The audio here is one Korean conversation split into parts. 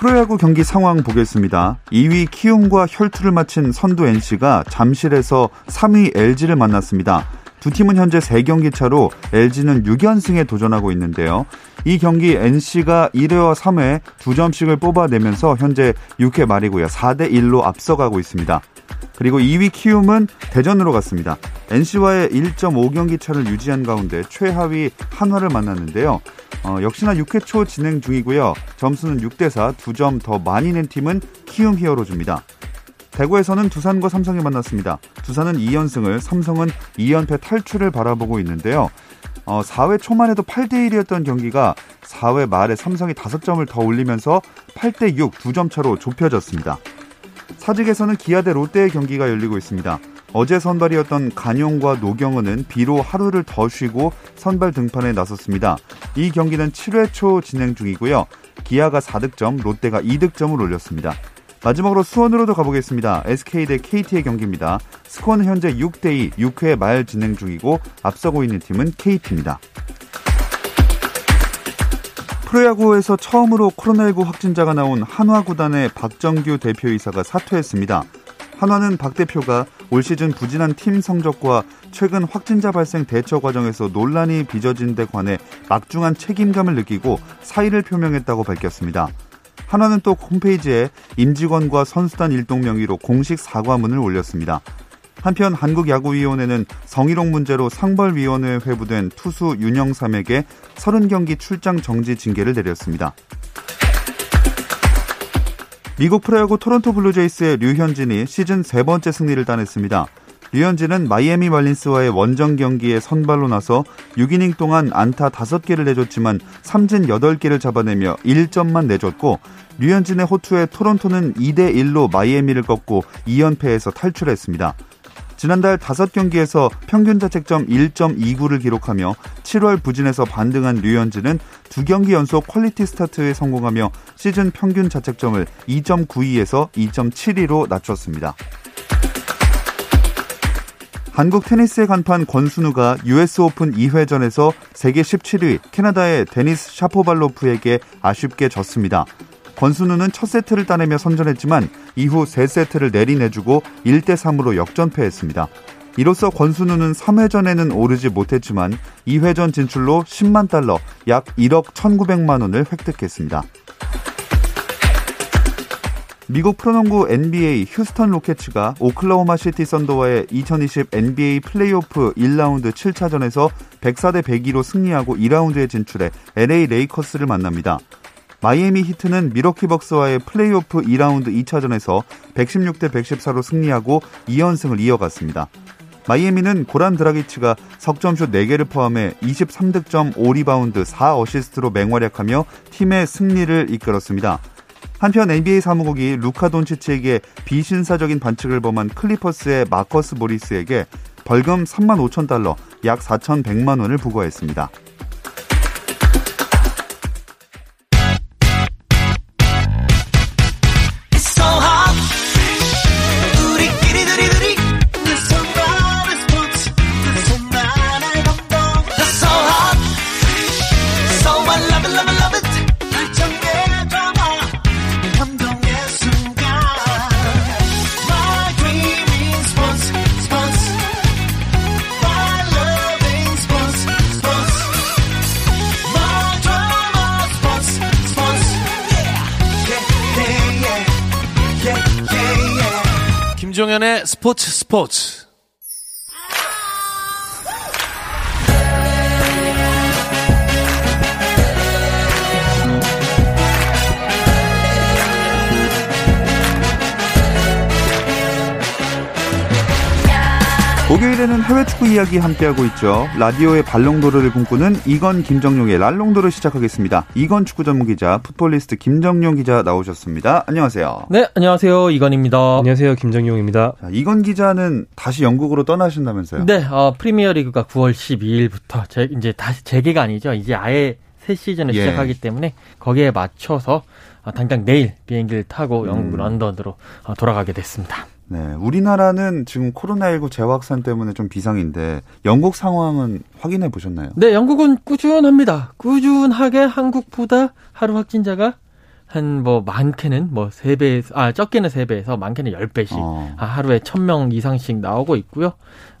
프로야구 경기 상황 보겠습니다. 2위 키움과 혈투를 마친 선두 NC가 잠실에서 3위 LG를 만났습니다. 두 팀은 현재 3경기 차로 LG는 6연승에 도전하고 있는데요. 이 경기 NC가 1회와 3회 2점씩을 뽑아내면서 현재 6회 말이고요. 4대 1로 앞서가고 있습니다. 그리고 2위 키움은 대전으로 갔습니다. NC와의 1.5경기 차를 유지한 가운데 최하위 한화를 만났는데요. 어, 역시나 6회 초 진행 중이고요. 점수는 6대4, 2점 더 많이 낸 팀은 키움 히어로즈입니다. 대구에서는 두산과 삼성이 만났습니다. 두산은 2연승을, 삼성은 2연패 탈출을 바라보고 있는데요. 어, 4회 초만 해도 8대1이었던 경기가 4회 말에 삼성이 5점을 더 올리면서 8대6 2점 차로 좁혀졌습니다. 사직에서는 기아 대 롯데의 경기가 열리고 있습니다. 어제 선발이었던 간용과 노경은은 비로 하루를 더 쉬고 선발 등판에 나섰습니다. 이 경기는 7회 초 진행 중이고요. 기아가 4득점, 롯데가 2득점을 올렸습니다. 마지막으로 수원으로도 가보겠습니다. SK 대 KT의 경기입니다. 스코어는 현재 6대2, 6회 말 진행 중이고 앞서고 있는 팀은 KT입니다. 프로야구에서 처음으로 코로나19 확진자가 나온 한화 구단의 박정규 대표이사가 사퇴했습니다. 한화는 박 대표가 올 시즌 부진한 팀 성적과 최근 확진자 발생 대처 과정에서 논란이 빚어진 데 관해 막중한 책임감을 느끼고 사의를 표명했다고 밝혔습니다. 한화는 또 홈페이지에 임직원과 선수단 일동 명의로 공식 사과문을 올렸습니다. 한편 한국야구위원회는 성희롱 문제로 상벌위원회에 회부된 투수 윤영삼에게 30경기 출장 정지 징계를 내렸습니다. 미국 프로야구 토론토 블루제이스의 류현진이 시즌 세 번째 승리를 따냈습니다. 류현진은 마이애미 말린스와의 원정 경기에 선발로 나서 6이닝 동안 안타 5개를 내줬지만 삼진 8개를 잡아내며 1점만 내줬고 류현진의 호투에 토론토는 2대 1로 마이애미를 꺾고 2연패에서 탈출했습니다. 지난달 5경기에서 평균 자책점 1.29를 기록하며 7월 부진에서 반등한 류현진은 2경기 연속 퀄리티 스타트에 성공하며 시즌 평균 자책점을 2.92에서 2.72로 낮췄습니다. 한국 테니스의 간판 권순우가 US 오픈 2회전에서 세계 17위 캐나다의 데니스 샤포발로프에게 아쉽게 졌습니다. 권순우는 첫 세트를 따내며 선전했지만 이후 세 세트를 내리내주고 1대 3으로 역전패했습니다. 이로써 권순우는 3회전에는 오르지 못했지만 2회전 진출로 10만 달러, 약 1억 1,900만 원을 획득했습니다. 미국 프로농구 NBA 휴스턴 로켓츠가 오클라호마 시티 썬더와의 2020 NBA 플레이오프 1라운드 7차전에서 104대 102로 승리하고 2라운드에 진출해 LA 레이커스를 만납니다. 마이애미 히트는 밀워키 벅스와의 플레이오프 2라운드 2차전에서 116대 114로 승리하고 2연승을 이어갔습니다. 마이애미는 고란 드라기치가 석점슛 4개를 포함해 23득점 5리바운드 4어시스트로 맹활약하며 팀의 승리를 이끌었습니다. 한편 NBA 사무국이 루카 돈치치에게 비신사적인 반칙을 범한 클리퍼스의 마커스 모리스에게 벌금 3만 5천 달러, 약 4,100만 원을 부과했습니다. 김종 목요일에는 해외 축구 이야기 함께하고 있죠. 라디오의 발롱도르를 꿈꾸는 이건 김정용의 랄롱도르 시작하겠습니다. 이건 축구 전문 기자, 풋볼리스트 김정용 기자 나오셨습니다. 안녕하세요. 네, 안녕하세요. 이건입니다. 안녕하세요. 김정용입니다. 자, 이건 기자는 다시 영국으로 떠나신다면서요? 네, 어, 프리미어 리그가 9월 12일부터 재, 이제 다시 재개가 아니죠. 이제 아예 새 시즌을 예. 시작하기 때문에 거기에 맞춰서 어, 당장 내일 비행기를 타고 영국 음. 런던으로 어, 돌아가게 됐습니다. 네, 우리나라는 지금 코로나19 재확산 때문에 좀 비상인데 영국 상황은 확인해 보셨나요? 네, 영국은 꾸준합니다. 꾸준하게 한국보다 하루 확진자가 한 뭐 많게는 뭐 세배아 적게는 세배에서 많게는 열배씩 어. 하루에 천 명 이상씩 나오고 있고요.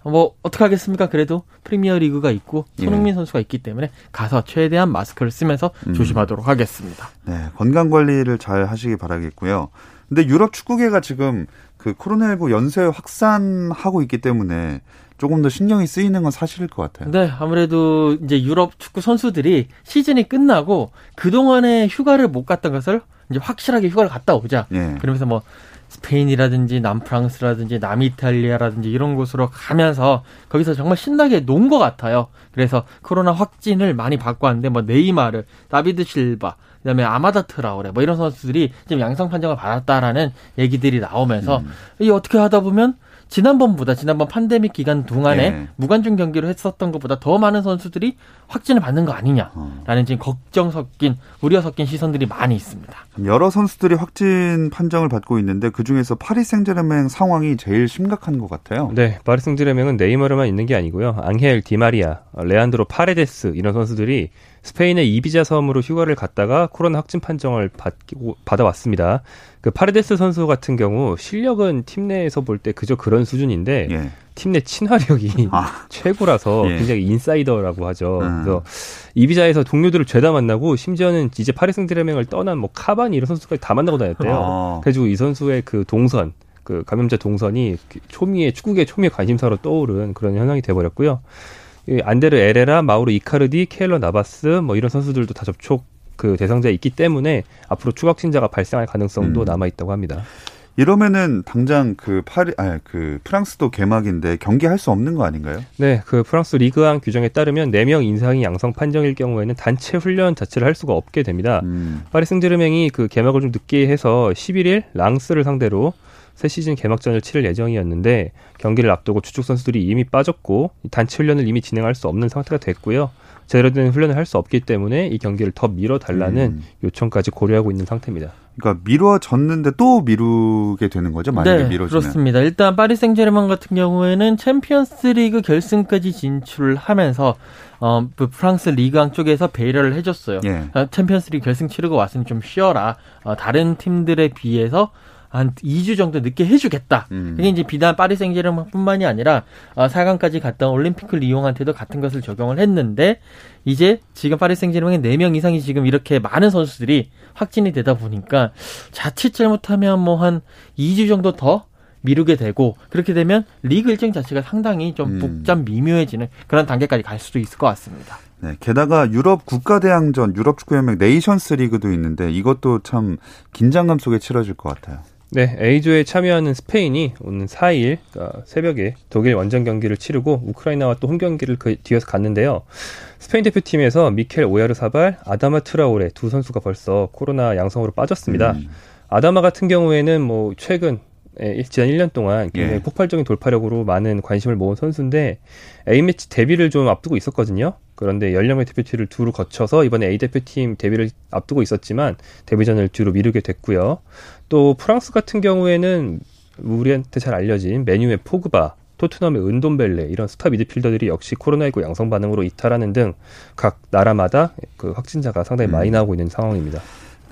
뭐 어떻게 하겠습니까? 그래도 프리미어 리그가 있고 손흥민 예. 선수가 있기 때문에 가서 최대한 마스크를 쓰면서 음. 조심하도록 하겠습니다. 네, 건강 관리를 잘 하시기 바라겠고요. 근데 유럽 축구계가 지금 그 코로나19 연쇄 확산하고 있기 때문에 조금 더 신경이 쓰이는 건 사실일 것 같아요. 네, 아무래도 이제 유럽 축구 선수들이 시즌이 끝나고 그동안에 휴가를 못 갔던 것을 이제 확실하게 휴가를 갔다 오자. 예. 그러면서 뭐 스페인이라든지 남프랑스라든지 남이탈리아라든지 이런 곳으로 가면서 거기서 정말 신나게 논 것 같아요. 그래서 코로나 확진을 많이 받고 왔는데 뭐 네이마르, 다비드 실바, 그다음에 아마다 트라우레 뭐 이런 선수들이 지금 양성 판정을 받았다라는 얘기들이 나오면서 음. 이 어떻게 하다 보면 지난번보다 지난번 판데믹 기간 동안에 네. 무관중 경기를 했었던 것보다 더 많은 선수들이 확진을 받는 거 아니냐라는 어. 지금 걱정 섞인 우려 섞인 시선들이 많이 있습니다. 여러 선수들이 확진 판정을 받고 있는데 그 중에서 파리 생제르맹 상황이 제일 심각한 것 같아요. 네, 파리 생제르맹은 네이마르만 있는 게 아니고요. 앙헬 디마리아, 레안드로 파레데스 이런 선수들이 스페인의 이비자 섬으로 휴가를 갔다가 코로나 확진 판정을 받고 받아왔습니다. 그 파레데스 선수 같은 경우 실력은 팀 내에서 볼 때 그저 그런 수준인데 예. 팀내 친화력이 아. 최고라서 예. 굉장히 인사이더라고 하죠. 음. 그래서 이비자에서 동료들을 죄다 만나고 심지어는 이제 파리 생제르맹을 떠난 뭐 카바니 이런 선수까지 다 만나고 다녔대요. 아. 그래가지고 이 선수의 그 동선 그 감염자 동선이 초미의 축구계 초미의 관심사로 떠오른 그런 현상이 돼버렸고요. 안데르 에레라, 마우르 이카르디, 케일러 나바스 뭐 이런 선수들도 다 접촉 그 대상자에 있기 때문에 앞으로 추가 확진자가 발생할 가능성도 음. 남아 있다고 합니다. 이러면은 당장 그 파리 아그 프랑스도 개막인데 경기할 수 없는 거 아닌가요? 네, 그 프랑스 리그왕 규정에 따르면 4명 인상이 양성 판정일 경우에는 단체 훈련 자체를 할 수가 없게 됩니다. 음. 파리 승제르맹이 그 개막을 좀 늦게 해서 11일 랑스를 상대로 새 시즌 개막전을 치를 예정이었는데 경기를 앞두고 주축 선수들이 이미 빠졌고 단체 훈련을 이미 진행할 수 없는 상태가 됐고요. 제대로 된 훈련을 할 수 없기 때문에 이 경기를 더 미뤄달라는 음. 요청까지 고려하고 있는 상태입니다. 그러니까 미뤄졌는데 또 미루게 되는 거죠? 만약에 네, 미뤄지면. 그렇습니다. 일단 파리 생제르맹 같은 경우에는 챔피언스리그 결승까지 진출을 하면서 어, 그 프랑스 리그왕 쪽에서 배려를 해줬어요. 예. 어, 챔피언스리그 결승 치르고 왔으니 좀 쉬어라. 어, 다른 팀들에 비해서 한 2주 정도 늦게 해주겠다. 음. 그게 이제 비단 파리 생제르맹뿐만이 아니라 어, 4강까지 갔던 올림픽 리옹한테도 같은 것을 적용을 했는데 이제 지금 파리 생제르맹의 4명 이상이 지금 이렇게 많은 선수들이 확진이 되다 보니까 자칫 잘못하면 뭐 한 2주 정도 더 미루게 되고 그렇게 되면 리그 일정 자체가 상당히 좀 음. 복잡 미묘해지는 그런 단계까지 갈 수도 있을 것 같습니다. 네, 게다가 유럽 국가대항전, 유럽 축구연맹 네이션스 리그도 있는데 이것도 참 긴장감 속에 치러질 것 같아요. 네, A조에 참여하는 스페인이 오는 4일 그러니까 새벽에 독일 원정 경기를 치르고 우크라이나와 또 홈 경기를 그 뒤에서 갔는데요. 스페인 대표팀에서 미켈 오야르사발, 아다마 트라오레 두 선수가 벌써 코로나 양성으로 빠졌습니다. 음. 아다마 같은 경우에는 뭐 최근 지난 1년 동안 굉장히 예. 폭발적인 돌파력으로 많은 관심을 모은 선수인데 A매치 데뷔를 좀 앞두고 있었거든요. 그런데 연령의 대표팀을 두루 거쳐서 이번에 A 대표팀 데뷔를 앞두고 있었지만 데뷔전을 뒤로 미루게 됐고요. 또 프랑스 같은 경우에는 우리한테 잘 알려진 메뉴의 포그바, 토트넘의 은돈벨레 이런 스타 미드필더들이 역시 코로나19 양성 반응으로 이탈하는 등 각 나라마다 그 확진자가 상당히 음. 많이 나오고 있는 상황입니다.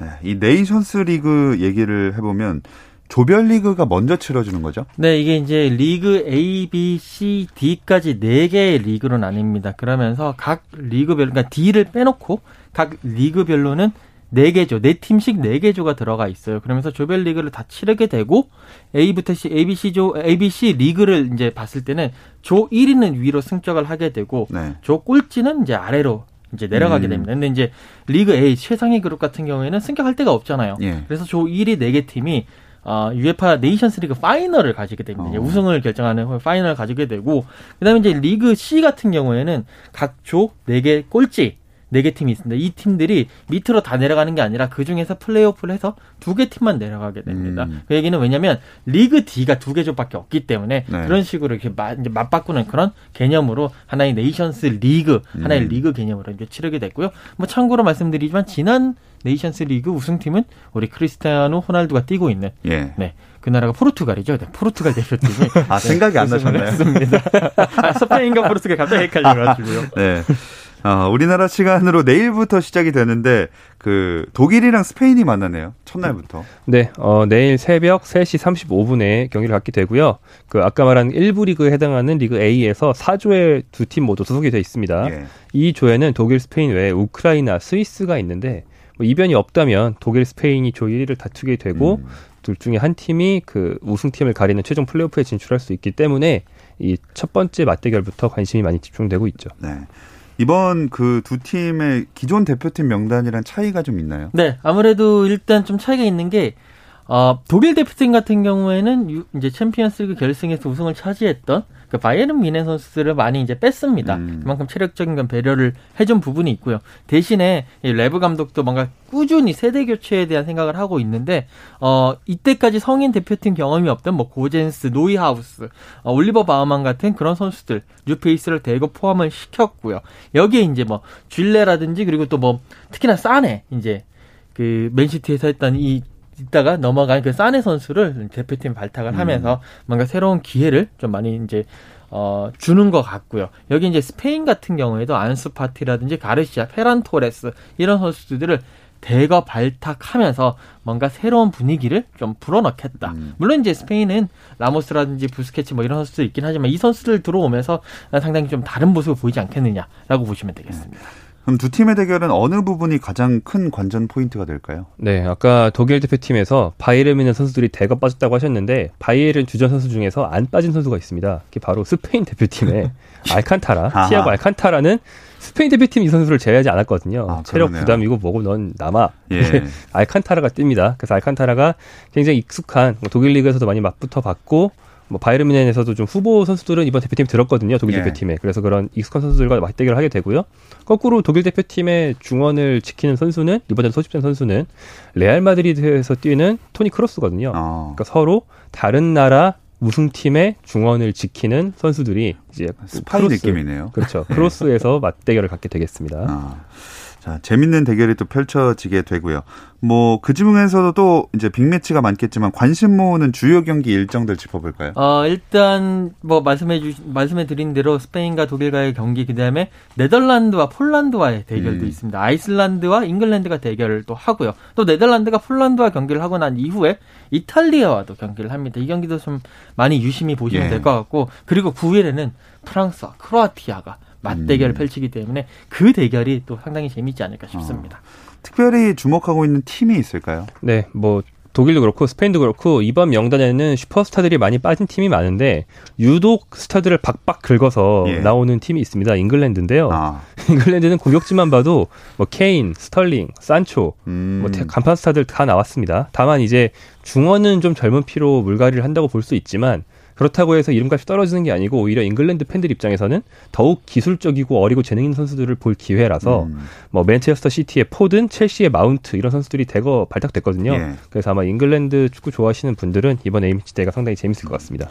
네, 이 네이션스 리그 얘기를 해보면 조별 리그가 먼저 치러지는 거죠? 네, 이게 이제 리그 A, B, C, D까지 네 개의 리그로 나뉩니다. 그러면서 각 리그별, 그러니까 D를 빼놓고 각 리그별로는 네 개조, 네 팀씩 네 개조가 들어가 있어요. 그러면서 조별 리그를 다 치르게 되고 A부터 C, A, B, C조, A, B, C 리그를 이제 봤을 때는 조 1위는 위로 승격을 하게 되고 네. 조 꼴찌는 이제 아래로 이제 내려가게 음. 됩니다. 근데 이제 리그 A 최상위 그룹 같은 경우에는 승격할 데가 없잖아요. 예. 그래서 조 1위 4개 팀이 어, UEFA 네이션스 리그 파이널을 가지게 됩니다. 어. 우승을 결정하는 파이널을 가지게 되고 그다음에 이제 리그 C 같은 경우에는 각 조 4개 꼴찌 네 개 팀이 있습니다. 이 팀들이 밑으로 다 내려가는 게 아니라 그 중에서 플레이오프를 해서 두 개 팀만 내려가게 됩니다. 음. 그 얘기는 왜냐면 리그 D가 두 개 조밖에 없기 때문에 네. 그런 식으로 이렇게 맞, 이제 맞바꾸는 그런 개념으로 하나의 네이션스 리그, 하나의 음. 리그 개념으로 이제 치르게 됐고요. 뭐 참고로 말씀드리지만 지난 네이션스 리그 우승팀은 우리 크리스티아노 호날두가 뛰고 있는 예. 네. 그 나라가 포르투갈이죠. 네, 포르투갈 대표팀이 아 생각이 안 나셨나요? 아, 스페인과 포르투갈 갑자기 헷갈려가지고요. 네. 어, 우리나라 시간으로 내일부터 시작이 되는데 그 독일이랑 스페인이 만나네요. 첫날부터. 네, 어, 내일 새벽 3시 35분에 경기를 갖게 되고요. 그 아까 말한 1부 리그에 해당하는 리그 A에서 4조의 두 팀 모두 소속이 되어 있습니다. 예. 이 조에는 독일, 스페인 외에 우크라이나, 스위스가 있는데 뭐 이변이 없다면 독일, 스페인이 조 1위를 다투게 되고 음. 둘 중에 한 팀이 그 우승팀을 가리는 최종 플레이오프에 진출할 수 있기 때문에 이 첫 번째 맞대결부터 관심이 많이 집중되고 있죠. 네. 이번 그 두 팀의 기존 대표팀 명단이랑 차이가 좀 있나요? 네, 아무래도 일단 좀 차이가 있는 게 어, 독일 대표팀 같은 경우에는 유, 이제 챔피언스리그 결승에서 우승을 차지했던 그 바이에른 미네 선수들을 많이 이제 뺐습니다. 음. 그만큼 체력적인 건 배려를 해준 부분이 있고요. 대신에 이 뢰브 감독도 뭔가 꾸준히 세대 교체에 대한 생각을 하고 있는데 어 이때까지 성인 대표팀 경험이 없던 뭐 고젠스, 노이하우스, 어, 올리버 바우만 같은 그런 선수들 뉴페이스를 대거 포함을 시켰고요. 여기에 이제 뭐 쥘레라든지 그리고 또 뭐 특히나 사네 이제 그 맨시티에서 했던 이 있다가 넘어간 그 사네 선수를 대표팀 발탁을 음. 하면서 뭔가 새로운 기회를 좀 많이 이제 어, 주는 것 같고요. 여기 이제 스페인 같은 경우에도 안수 파티라든지 가르시아, 페란 토레스 이런 선수들을 대거 발탁하면서 뭔가 새로운 분위기를 좀 불어넣겠다. 음. 물론 이제 스페인은 라모스라든지 부스케치 뭐 이런 선수들 있긴 하지만 이 선수들 들어오면서 상당히 좀 다른 모습을 보이지 않겠느냐라고 보시면 되겠습니다. 음. 그럼 두 팀의 대결은 어느 부분이 가장 큰 관전 포인트가 될까요? 네, 아까 독일 대표팀에서 바이에른 뮌헨 선수들이 대거 빠졌다고 하셨는데 바이에른 주전 선수 중에서 안 빠진 선수가 있습니다. 그게 바로 스페인 대표팀의 알칸타라, 티아고 알칸타라는 스페인 대표팀 이 선수를 제외하지 않았거든요. 아, 체력 부담이고 뭐고 넌 남아. 예. 알칸타라가 뜁니다. 그래서 알칸타라가 굉장히 익숙한 뭐 독일 리그에서도 많이 맞붙어 봤고 뭐 바이에른 뮌헨에서도 좀 후보 선수들은 이번 대표팀 들었거든요. 독일 예. 대표팀에. 그래서 그런 익숙한 선수들과 맞대결을 하게 되고요. 거꾸로 독일 대표팀의 중원을 지키는 선수는 이번에 소집된 선수는 레알 마드리드에서 뛰는 토니 크로스거든요. 어. 그러니까 서로 다른 나라 우승팀의 중원을 지키는 선수들이 이제 스파이 크로스, 느낌이네요. 그렇죠. 네. 크로스에서 맞대결을 갖게 되겠습니다. 아. 자, 재밌는 대결이 또 펼쳐지게 되고요. 뭐, 그 중에서도 또 이제 빅매치가 많겠지만 관심 모으는 주요 경기 일정들 짚어볼까요? 어, 일단 뭐 말씀해 주, 말씀해 드린 대로 스페인과 독일과의 경기, 그 다음에 네덜란드와 폴란드와의 대결도 음. 있습니다. 아이슬란드와 잉글랜드가 대결을 또 하고요. 또 네덜란드가 폴란드와 경기를 하고 난 이후에 이탈리아와도 경기를 합니다. 이 경기도 좀 많이 유심히 보시면 예. 될것 같고, 그리고 9일에는 프랑스와 크로아티아가 맞대결을 음. 펼치기 때문에 그 대결이 또 상당히 재미있지 않을까 싶습니다. 어. 특별히 주목하고 있는 팀이 있을까요? 네, 뭐 독일도 그렇고 스페인도 그렇고 이번 명단에는 슈퍼스타들이 많이 빠진 팀이 많은데 유독 스타들을 박박 긁어서 예. 나오는 팀이 있습니다. 잉글랜드인데요. 아. 잉글랜드는 공격진만 봐도 뭐 케인, 스털링, 산초, 음. 뭐 간판 스타들 다 나왔습니다. 다만 이제 중원은 좀 젊은 피로 물갈이를 한다고 볼 수 있지만 그렇다고 해서 이름값이 떨어지는 게 아니고 오히려 잉글랜드 팬들 입장에서는 더욱 기술적이고 어리고 재능 있는 선수들을 볼 기회라서 음. 뭐 맨체스터 시티의 포든, 첼시의 마운트 이런 선수들이 대거 발탁됐거든요. 예. 그래서 아마 잉글랜드 축구 좋아하시는 분들은 이번 A매치 대가 상당히 재밌을 것 같습니다.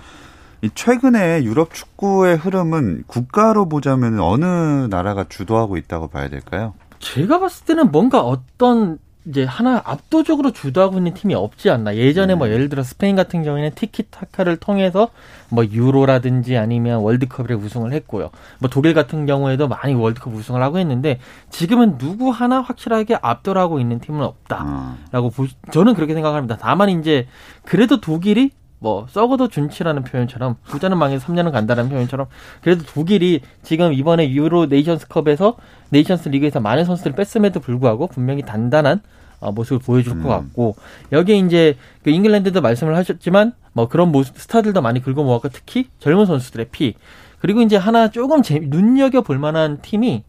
이 최근에 유럽 축구의 흐름은 국가로 보자면 어느 나라가 주도하고 있다고 봐야 될까요? 제가 봤을 때는 뭔가 어떤 이제 하나 압도적으로 주도하고 있는 팀이 없지 않나. 예전에 뭐 음. 예를 들어 스페인 같은 경우에는 티키타카를 통해서 뭐 유로라든지 아니면 월드컵에 우승을 했고요. 뭐 독일 같은 경우에도 많이 월드컵 우승을 하고 있는데 지금은 누구 하나 확실하게 압도하고 있는 팀은 없다라고 보, 저는 그렇게 생각합니다. 다만 이제 그래도 독일이 뭐 썩어도 준치라는 표현처럼 부자는 망해서 3년은 간다는 표현처럼 그래도 독일이 지금 이번에 유로 네이션스컵에서 네이션스 리그에서 많은 선수들을 뺐음에도 불구하고 분명히 단단한 어, 모습을 보여줄 음. 것 같고 여기에 이제 그 잉글랜드도 말씀을 하셨지만 뭐 그런 모습 스타들도 많이 긁어 모았고 특히 젊은 선수들의 피 그리고 이제 하나 조금 재, 눈여겨 볼 만한 팀이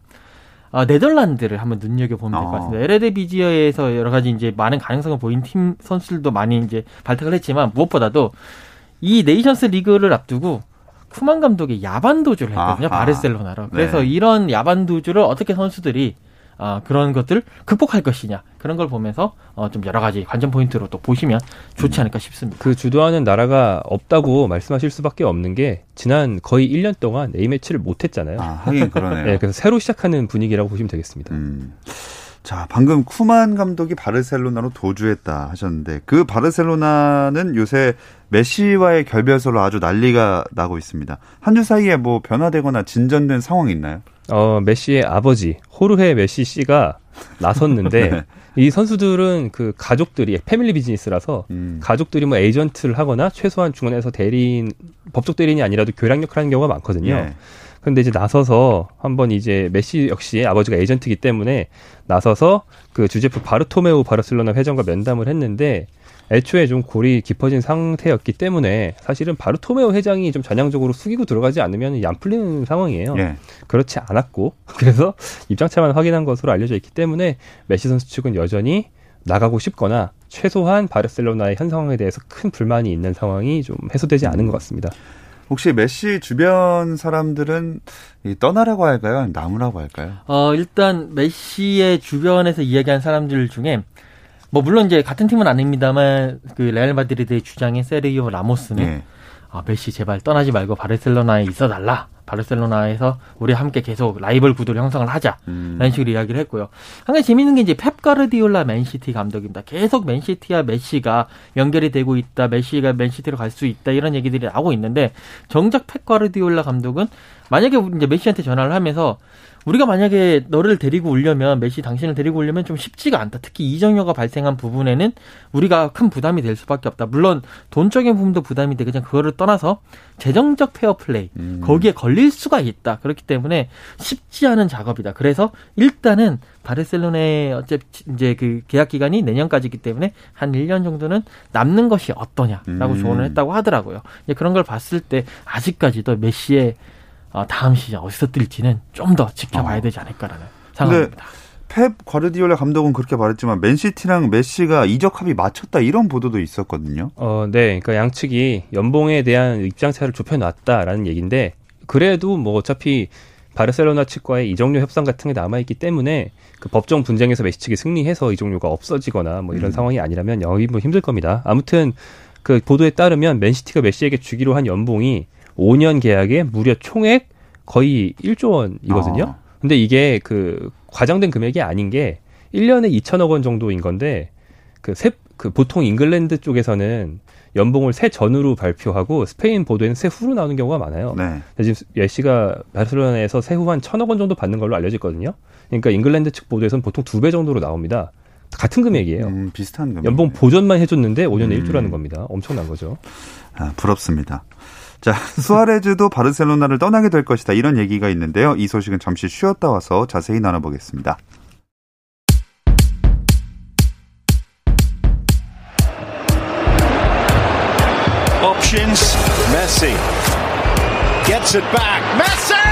어, 네덜란드를 한번 눈여겨보면 될 것 같습니다. 어. 에레디비지에에서 여러 가지 이제 많은 가능성을 보인 팀 선수들도 많이 이제 발탁을 했지만 무엇보다도 이 네이션스 리그를 앞두고 쿠만 감독이 야반 도주를 했거든요. 아하. 바르셀로나로. 그래서 네. 이런 야반 도주를 어떻게 선수들이 어, 그런 것들을 극복할 것이냐 그런 걸 보면서 어, 좀 여러 가지 관전 포인트로 또 보시면 좋지 음. 않을까 싶습니다. 그 주도하는 나라가 없다고 말씀하실 수밖에 없는 게 지난 거의 1년 동안 A 매치를 못했잖아요. 아, 하긴 그러네요. 네, 그래서 새로 시작하는 분위기라고 보시면 되겠습니다. 음. 자, 방금 쿠만 감독이 바르셀로나로 도주했다 하셨는데 그 바르셀로나는 요새 메시와의 결별설로 아주 난리가 나고 있습니다. 한 주 사이에 뭐 변화되거나 진전된 상황이 있나요? 어, 메시의 아버지 호르헤 메시 씨가 나섰는데 네. 이 선수들은 그 가족들이 패밀리 비즈니스라서 음. 가족들이 뭐 에이전트를 하거나 최소한 중원에서 대리인 법적 대리인이 아니라도 교량 역할을 하는 경우가 많거든요. 예. 근데 이제 나서서 한번 이제 메시 역시 아버지가 에이전트이기 때문에 나서서 그 주제프 바르토메우 바르셀로나 회장과 면담을 했는데 애초에 좀 골이 깊어진 상태였기 때문에 사실은 바르토메오 회장이 좀 전향적으로 숙이고 들어가지 않으면 안 풀리는 상황이에요. 예. 그렇지 않았고 그래서 입장차만 확인한 것으로 알려져 있기 때문에 메시 선수 측은 여전히 나가고 싶거나 최소한 바르셀로나의 현 상황에 대해서 큰 불만이 있는 상황이 좀 해소되지 않은 것 같습니다. 혹시 메시 주변 사람들은 떠나라고 할까요? 남으라고 할까요? 어, 일단 메시의 주변에서 이야기한 사람들 중에 뭐 물론 이제 같은 팀은 아닙니다만 그 레알 마드리드의 주장인 세르기오 라모스는 네. 아, 메시 제발 떠나지 말고 바르셀로나에 있어 달라. 바르셀로나에서 우리 함께 계속 라이벌 구도를 형성을 하자. 음. 라는 식으로 이야기를 했고요. 한 가지 재밌는 게 이제 펩 가르디올라 맨시티 감독입니다. 계속 맨시티와 메시가 연결이 되고 있다. 메시가 맨시티로 갈 수 있다. 이런 얘기들이 나오고 있는데 정작 펩 가르디올라 감독은 만약에 이제 메시한테 전화를 하면서 우리가 만약에 너를 데리고 오려면 메시 당신을 데리고 오려면 좀 쉽지가 않다. 특히 이적료가 발생한 부분에는 우리가 큰 부담이 될 수밖에 없다. 물론 돈적인 부분도 부담이 되겠지만 그거를 떠나서 재정적 페어 플레이 음. 거기에 걸릴 수가 있다. 그렇기 때문에 쉽지 않은 작업이다. 그래서 일단은 바르셀로나의 어째 이제 그 계약 기간이 내년까지이기 때문에 한 1년 정도는 남는 것이 어떠냐라고 음. 조언을 했다고 하더라고요. 이제 그런 걸 봤을 때 아직까지도 메시의 어, 다음 시즌 어디서 뜰지는 좀 더 지켜봐야 어. 되지 않을까라는 상황입니다. 펩 과르디올라 감독은 그렇게 말했지만 맨시티랑 메시가 이적 합의 맞췄다 이런 보도도 있었거든요. 어, 네. 그러니까 양측이 연봉에 대한 입장 차를 좁혀 놨다라는 얘기인데 그래도 뭐 어차피 바르셀로나 측과의 이적료 협상 같은 게 남아 있기 때문에 그 법정 분쟁에서 메시 측이 승리해서 이적료가 없어지거나 뭐 이런 음. 상황이 아니라면 영입은 뭐 힘들 겁니다. 아무튼 그 보도에 따르면 맨시티가 메시에게 주기로 한 연봉이 5년 계약에 무려 총액 거의 1조 원이거든요. 어. 근데 이게 그 과장된 금액이 아닌 게 1년에 2천억 원 정도인 건데 그 세, 그 보통 잉글랜드 쪽에서는 연봉을 세전으로 발표하고 스페인 보도에는 세후로 나오는 경우가 많아요. 네. 지금 메시가 바르셀로나에서 세후 한 천억 원 정도 받는 걸로 알려져 있거든요. 그러니까 잉글랜드 측 보도에서는 보통 두 배 정도로 나옵니다. 같은 금액이에요. 음, 비슷한 금액. 연봉 보전만 해줬는데 5년에 음. 1조라는 겁니다. 엄청난 거죠. 아, 부럽습니다. 자, 수아레즈도 바르셀로나를 떠나게 될 것이다. 이런 얘기가 있는데요. 이 소식은 잠시 쉬었다 와서 자세히 나눠보겠습니다. Options. Messi gets it back. Messi!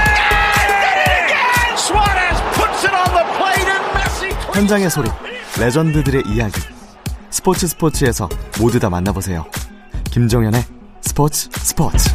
현장의 소리, 레전드들의 이야기. 스포츠 스포츠에서 모두 다 만나보세요. 김정현의 스포츠 스포츠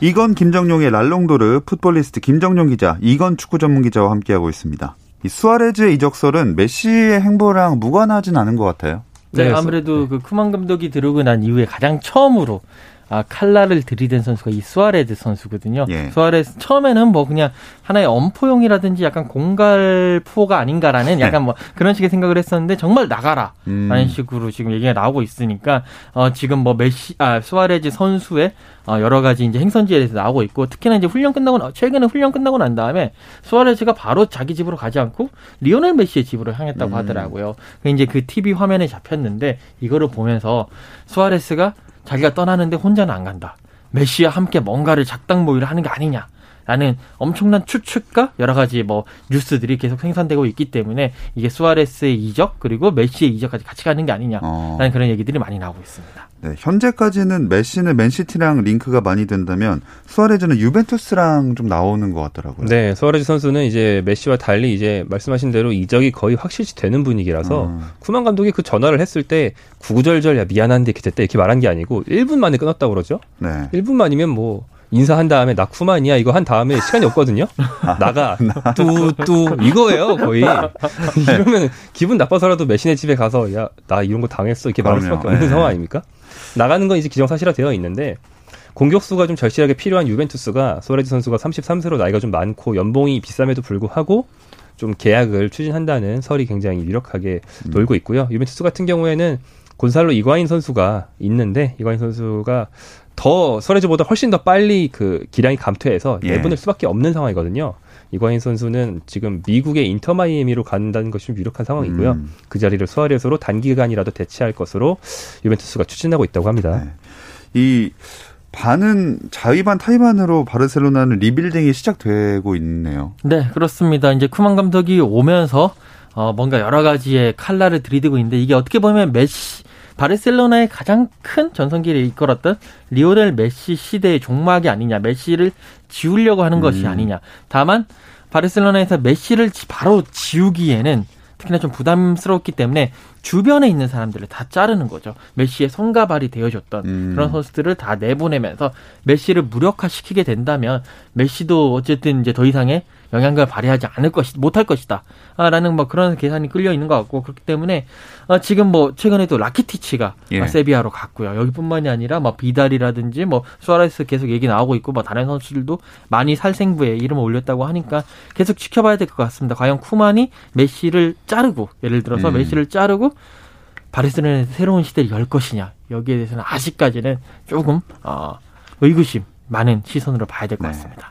이건 김정용의 랄롱도르 풋볼리스트 김정용 기자, 이건 축구 전문 기자와 함께하고 있습니다. 이 수아레즈의 이적설은 메시의 행보랑 무관하진 않은 것 같아요. 네, 아무래도 네. 그 쿠만 감독이 들어오고 난 이후에 가장 처음으로 아, 칼라를 들이댄 선수가 이 수아레즈 선수거든요. 예. 수아레즈 처음에는 뭐 그냥 하나의 엄포용이라든지 약간 공갈포가 아닌가라는 네. 약간 뭐 그런 식의 생각을 했었는데 정말 나가라 음. 라는 식으로 지금 얘기가 나오고 있으니까 어 지금 뭐 메시 아 수아레즈 선수의 어 여러 가지 이제 행선지에 대해서 나오고 있고 특히나 이제 훈련 끝나고 최근에 훈련 끝나고 난 다음에 수아레즈가 바로 자기 집으로 가지 않고 리오넬 메시의 집으로 향했다고 음. 하더라고요. 이제 그 TV 화면에 잡혔는데 이거를 보면서 수아레스가 자기가 떠나는데 혼자는 안 간다. 메시와 함께 뭔가를 작당 모의를 하는 게 아니냐. 라는 엄청난 추측과 여러 가지 뭐 뉴스들이 계속 생산되고 있기 때문에 이게 수아레스의 이적 그리고 메시의 이적까지 같이 가는 게 아니냐라는 어. 그런 얘기들이 많이 나오고 있습니다. 네, 현재까지는 메시는 맨시티랑 링크가 많이 된다면 수아레즈는 유벤투스랑 좀 나오는 것 같더라고요. 네, 수아레즈 선수는 이제 메시와 달리 이제 말씀하신 대로 이적이 거의 확실시 되는 분위기라서 음. 쿠만 감독이 그 전화를 했을 때 구구절절 야 미안한데 이렇게 됐다 이렇게 말한 게 아니고 1분 만에 끊었다고 그러죠. 네. 1분 만이면 뭐 인사한 다음에 나 쿠만이야 이거 한 다음에 시간이 없거든요. 나가 뚜뚜 이거예요 거의. 이러면 기분 나빠서라도 메시네 집에 가서 야 나 이런 거 당했어 이렇게 말할 수밖에 없는 네. 상황 아닙니까? 나가는 건 이제 기정사실화 되어 있는데 공격수가 좀 절실하게 필요한 유벤투스가 소레지 선수가 33세로 나이가 좀 많고 연봉이 비쌈에도 불구하고 좀 계약을 추진한다는 설이 굉장히 유력하게 음. 돌고 있고요. 유벤투스 같은 경우에는 곤살로 이과인 선수가 있는데 이과인 선수가 더 수아레스보다 훨씬 더 빨리 그 기량이 감퇴해서 예. 내보낼 수밖에 없는 상황이거든요. 이과인 선수는 지금 미국의 인터 마이애미로 간다는 것이 좀 유력한 상황이고요. 음. 그 자리를 수아레스로 단기간이라도 대체할 것으로 유벤투스가 추진하고 있다고 합니다. 네. 이 반은 자의 반 타의 반으로 바르셀로나는 리빌딩이 시작되고 있네요. 네, 그렇습니다. 이제 쿠만 감독이 오면서 어, 뭔가 여러 가지의 칼날을 들이대고 있는데 이게 어떻게 보면 메시 바르셀로나의 가장 큰 전성기를 이끌었던 리오넬 메시 시대의 종막이 아니냐, 메시를 지우려고 하는 음. 것이 아니냐. 다만 바르셀로나에서 메시를 바로 지우기에는 특히나 좀 부담스럽기 때문에 주변에 있는 사람들을 다 자르는 거죠. 메시의 손과 발이 되어줬던 음. 그런 선수들을 다 내보내면서 메시를 무력화시키게 된다면 메시도 어쨌든 이제 더 이상의 영향력을 발휘하지 않을 것이 못할 것이다. 라는 뭐 그런 계산이 끌려 있는 것 같고 그렇기 때문에 어, 지금 뭐 최근에도 라키티치가 예. 세비야로 갔고요. 여기뿐만이 아니라 뭐 비달이라든지 뭐 수아레스 계속 얘기 나오고 있고 뭐 다른 선수들도 많이 살생부에 이름을 올렸다고 하니까 계속 지켜봐야 될 것 같습니다. 과연 쿠만이 메시를 자르고 예를 들어서 음. 메시를 자르고 바르셀로나의 새로운 시대를 열 것이냐 여기에 대해서는 아직까지는 조금 어, 의구심 많은 시선으로 봐야 될것 네. 같습니다.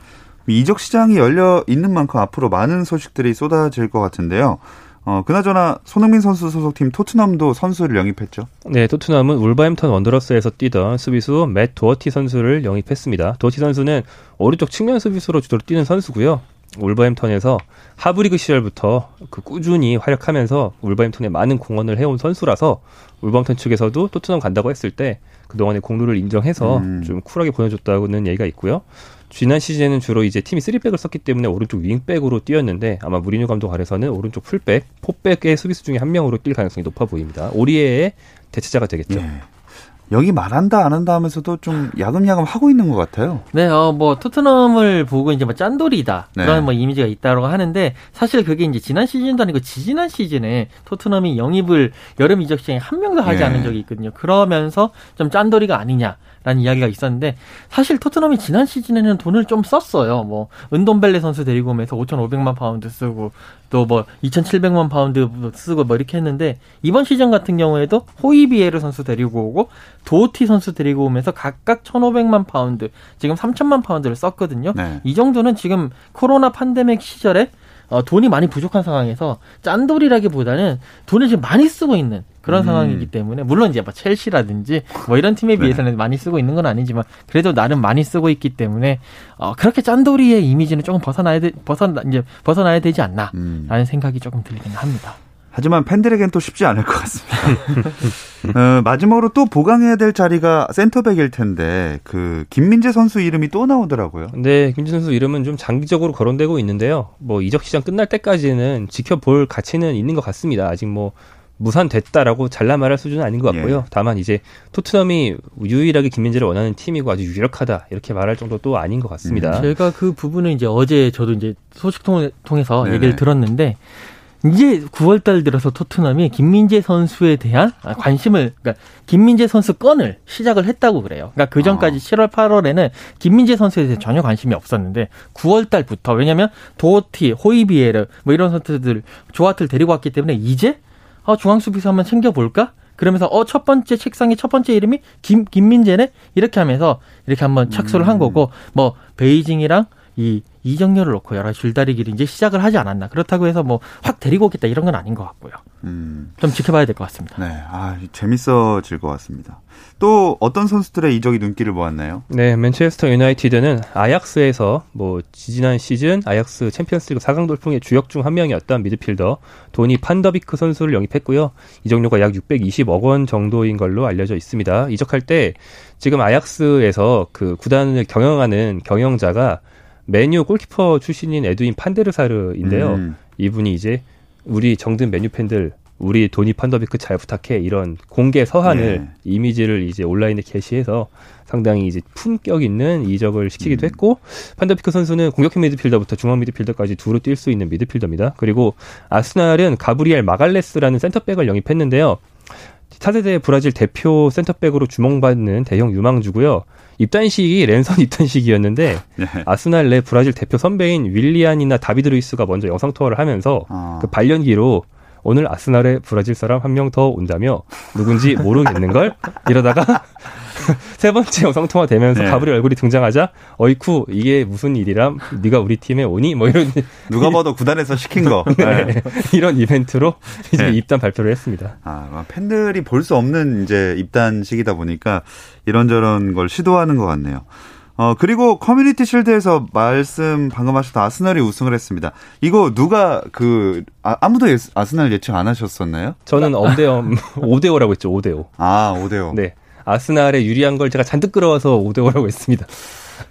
이적 시장이 열려 있는 만큼 앞으로 많은 소식들이 쏟아질 것 같은데요. 어, 그나저나 손흥민 선수 소속팀 토트넘도 선수를 영입했죠. 네, 토트넘은 울버햄턴 원더러스에서 뛰던 수비수 맷 도어티 선수를 영입했습니다. 도어티 선수는 오른쪽 측면 수비수로 주로 뛰는 선수고요. 울버햄턴에서 하브리그 시절부터 그 꾸준히 활약하면서 울버햄턴에 많은 공헌을 해온 선수라서 울버햄턴 측에서도 토트넘 간다고 했을 때 그동안의 공로를 인정해서 음. 좀 쿨하게 보내줬다는 얘기가 있고요. 지난 시즌에는 주로 이제 팀이 3백을 썼기 때문에 오른쪽 윙백으로 뛰었는데 아마 무리뉴 감독 아래서는 오른쪽 풀백, 포백의 수비수 중에 한 명으로 뛸 가능성이 높아 보입니다. 오리에의 대체자가 되겠죠. 예. 여기 말한다 안 한다 하면서도 좀 야금야금 하고 있는 것 같아요. 네, 어, 뭐 토트넘을 보고 이제 뭐 짠돌이다 네. 그런 뭐 이미지가 있다고 하는데 사실 그게 이제 지난 시즌도 아니고 지지난 시즌에 토트넘이 영입을 여름 이적 시장에 한 명도 하지 네. 않은 적이 있거든요. 그러면서 좀 짠돌이가 아니냐. 라는 이야기가 있었는데 사실 토트넘이 지난 시즌에는 돈을 좀 썼어요. 뭐 은돈벨레 선수 데리고 오면서 5,500만 파운드 쓰고 또 뭐 2,700만 파운드 쓰고 뭐 이렇게 했는데 이번 시즌 같은 경우에도 호이비에르 선수 데리고 오고 도티 선수 데리고 오면서 각각 1,500만 파운드 지금 3,000만 파운드를 썼거든요. 네. 이 정도는 지금 코로나 팬데믹 시절에 어, 돈이 많이 부족한 상황에서 짠돌이라기보다는 돈을 지금 많이 쓰고 있는 그런 음. 상황이기 때문에 물론 이제 뭐 첼시라든지 뭐 이런 팀에 네. 비해서는 네. 많이 쓰고 있는 건 아니지만 그래도 나름 많이 쓰고 있기 때문에 어, 그렇게 짠돌이의 이미지는 조금 벗어나야 돼, 벗어나 이제 벗어나야 되지 않나라는 음. 생각이 조금 들긴 합니다. 하지만 팬들에겐 또 쉽지 않을 것 같습니다. 어, 마지막으로 또 보강해야 될 자리가 센터백일 텐데 그 김민재 선수 이름이 또 나오더라고요. 네, 김민재 선수 이름은 좀 장기적으로 거론되고 있는데요. 뭐 이적 시장 끝날 때까지는 지켜볼 가치는 있는 것 같습니다. 아직 뭐 무산됐다라고 잘라 말할 수준은 아닌 것 같고요. 예. 다만 이제 토트넘이 유일하게 김민재를 원하는 팀이고 아주 유력하다 이렇게 말할 정도도 아닌 것 같습니다. 음, 제가 그 부분은 이제 어제 저도 이제 소식 통해서 네네. 얘기를 들었는데 이제 9월달 들어서 토트넘이 김민재 선수에 대한 관심을 그러니까 김민재 선수 건을 시작을 했다고 그래요. 그러니까 그 전까지 아. 7월 8월에는 김민재 선수에 대해 전혀 관심이 없었는데 9월달부터 왜냐하면 도티, 호이비에르 뭐 이런 선수들 조아트를 데리고 왔기 때문에 이제 어, 중앙 수비수 한번 챙겨볼까? 그러면서 어 첫 번째 책상에 첫 번째 이름이 김 김민재네 이렇게 하면서 이렇게 한번 착수를 음. 한 거고 뭐 베이징이랑 이 이정렬을 놓고 여러 줄다리기를 이제 시작을 하지 않았나. 그렇다고 해서 뭐 확 데리고 오겠다 이런 건 아닌 것 같고요. 음. 좀 지켜봐야 될 것 같습니다. 네, 아 재밌어질 것 같습니다. 또 어떤 선수들의 이적이 눈길을 모았나요? 네, 맨체스터 유나이티드는 아약스에서 뭐 지지난 시즌 아약스 챔피언스리그 4강 돌풍의 주역 중 한 명이었던 미드필더 도니 판더비크 선수를 영입했고요. 이적료가 약 620억 원 정도인 걸로 알려져 있습니다. 이적할 때 지금 아약스에서 그 구단을 경영하는 경영자가 맨유 골키퍼 출신인 에드윈 판데르사르인데요. 음. 이분이 이제 우리 정든 맨유 팬들 우리 도니 판더비크 잘 부탁해 이런 공개 서한을 네. 이미지를 이제 온라인에 게시해서 상당히 이제 품격 있는 이적을 시키기도 음. 했고 판더비크 선수는 공격형 미드필더부터 중앙 미드필더까지 두루 뛸 수 있는 미드필더입니다. 그리고 아스날은 가브리엘 마갈레스라는 센터백을 영입했는데요. 차세대 브라질 대표 센터백으로 주목받는 대형 유망주고요. 입단식이 랜선 입단식이었는데 네. 아스날 내 브라질 대표 선배인 윌리안이나 다비드 루이스가 먼저 영상 투어를 하면서 아. 그 발연기로 오늘 아스날에 브라질 사람 한 명 더 온다며 누군지 모르겠는 걸 이러다가 세 번째 영상 통화 되면서 네. 가브리엘 얼굴이 등장하자 어이쿠 이게 무슨 일이람 네가 우리 팀에 오니 뭐 이런 누가 봐도 구단에서 시킨 거 네. 네. 이런 이벤트로 이제 네. 입단 발표를 했습니다. 아 팬들이 볼 수 없는 이제 입단식이다 보니까 이런저런 걸 시도하는 것 같네요. 어, 그리고 커뮤니티 실드에서 말씀 방금 하셨던 아스날이 우승을 했습니다. 이거 누가 그, 아, 무도 아스날 예측 안 하셨었나요? 저는 엄대엄 5대5라고 했죠, 5대5. 아, 5대5. 네. 아스날에 유리한 걸 제가 잔뜩 끌어와서 5대 5라고 했습니다.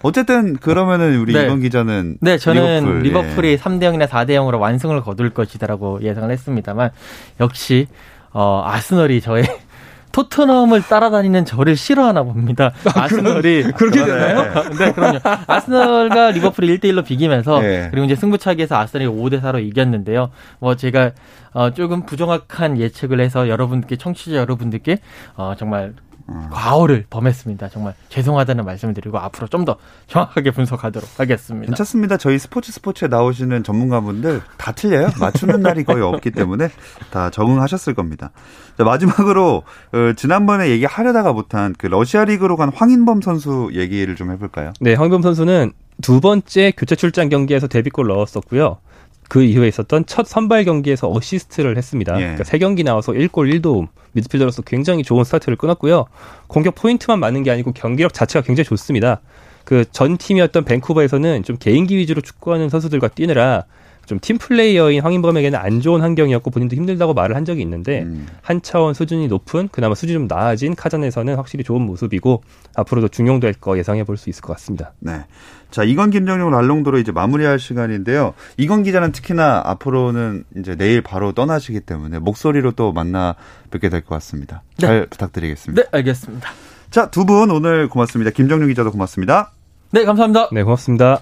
어쨌든 그러면은 우리 네. 이번 기자는 네 저는 리버풀, 이 예. 3대 0이나 4대 0으로 완승을 거둘 것이다라고 예상을 했습니다만 역시 어 아스널이 저의 토트넘을 따라다니는 저를 싫어하나 봅니다. 아, 스널이 그렇게 되나요? 네, 그럼요. 아스널과 리버풀이 1대 1로 비기면서 네. 그리고 이제 승부차기에서 아스널이 5대 4로 이겼는데요. 뭐 제가 어 조금 부정확한 예측을 해서 여러분께 청취자 여러분들께 어 정말 음. 과오를 범했습니다. 정말 죄송하다는 말씀을 드리고 앞으로 좀 더 정확하게 분석하도록 하겠습니다. 괜찮습니다. 저희 스포츠 스포츠에 나오시는 전문가분들 다 틀려요. 맞추는 날이 거의 없기 때문에 다 적응하셨을 겁니다. 자, 마지막으로 어, 지난번에 얘기하려다가 못한 그 러시아 리그로 간 황인범 선수 얘기를 좀 해볼까요? 네, 황인범 선수는 두 번째 교체 출장 경기에서 데뷔골 넣었었고요. 그 이후에 있었던 첫 선발 경기에서 어시스트를 했습니다. 예. 그러니까 세 경기 나와서 1골 1도움 미드필더로서 굉장히 좋은 스타트를 끊었고요. 공격 포인트만 많은 게 아니고 경기력 자체가 굉장히 좋습니다. 그 전 팀이었던 밴쿠버에서는 좀 개인기 위주로 축구하는 선수들과 뛰느라 좀 팀 플레이어인 황인범에게는 안 좋은 환경이었고 본인도 힘들다고 말을 한 적이 있는데 음. 한 차원 수준이 높은 그나마 수준이 좀 나아진 카잔에서는 확실히 좋은 모습이고 앞으로도 중용될 거 예상해 볼 수 있을 것 같습니다. 네. 자, 이건 김정용 랄롱도로 이제 마무리할 시간인데요. 이건 기자는 특히나 앞으로는 이제 내일 바로 떠나시기 때문에 목소리로 또 만나 뵙게 될 것 같습니다. 네. 잘 부탁드리겠습니다. 네, 알겠습니다. 자, 두 분 오늘 고맙습니다. 김정용 기자도 고맙습니다. 네, 감사합니다. 네, 고맙습니다.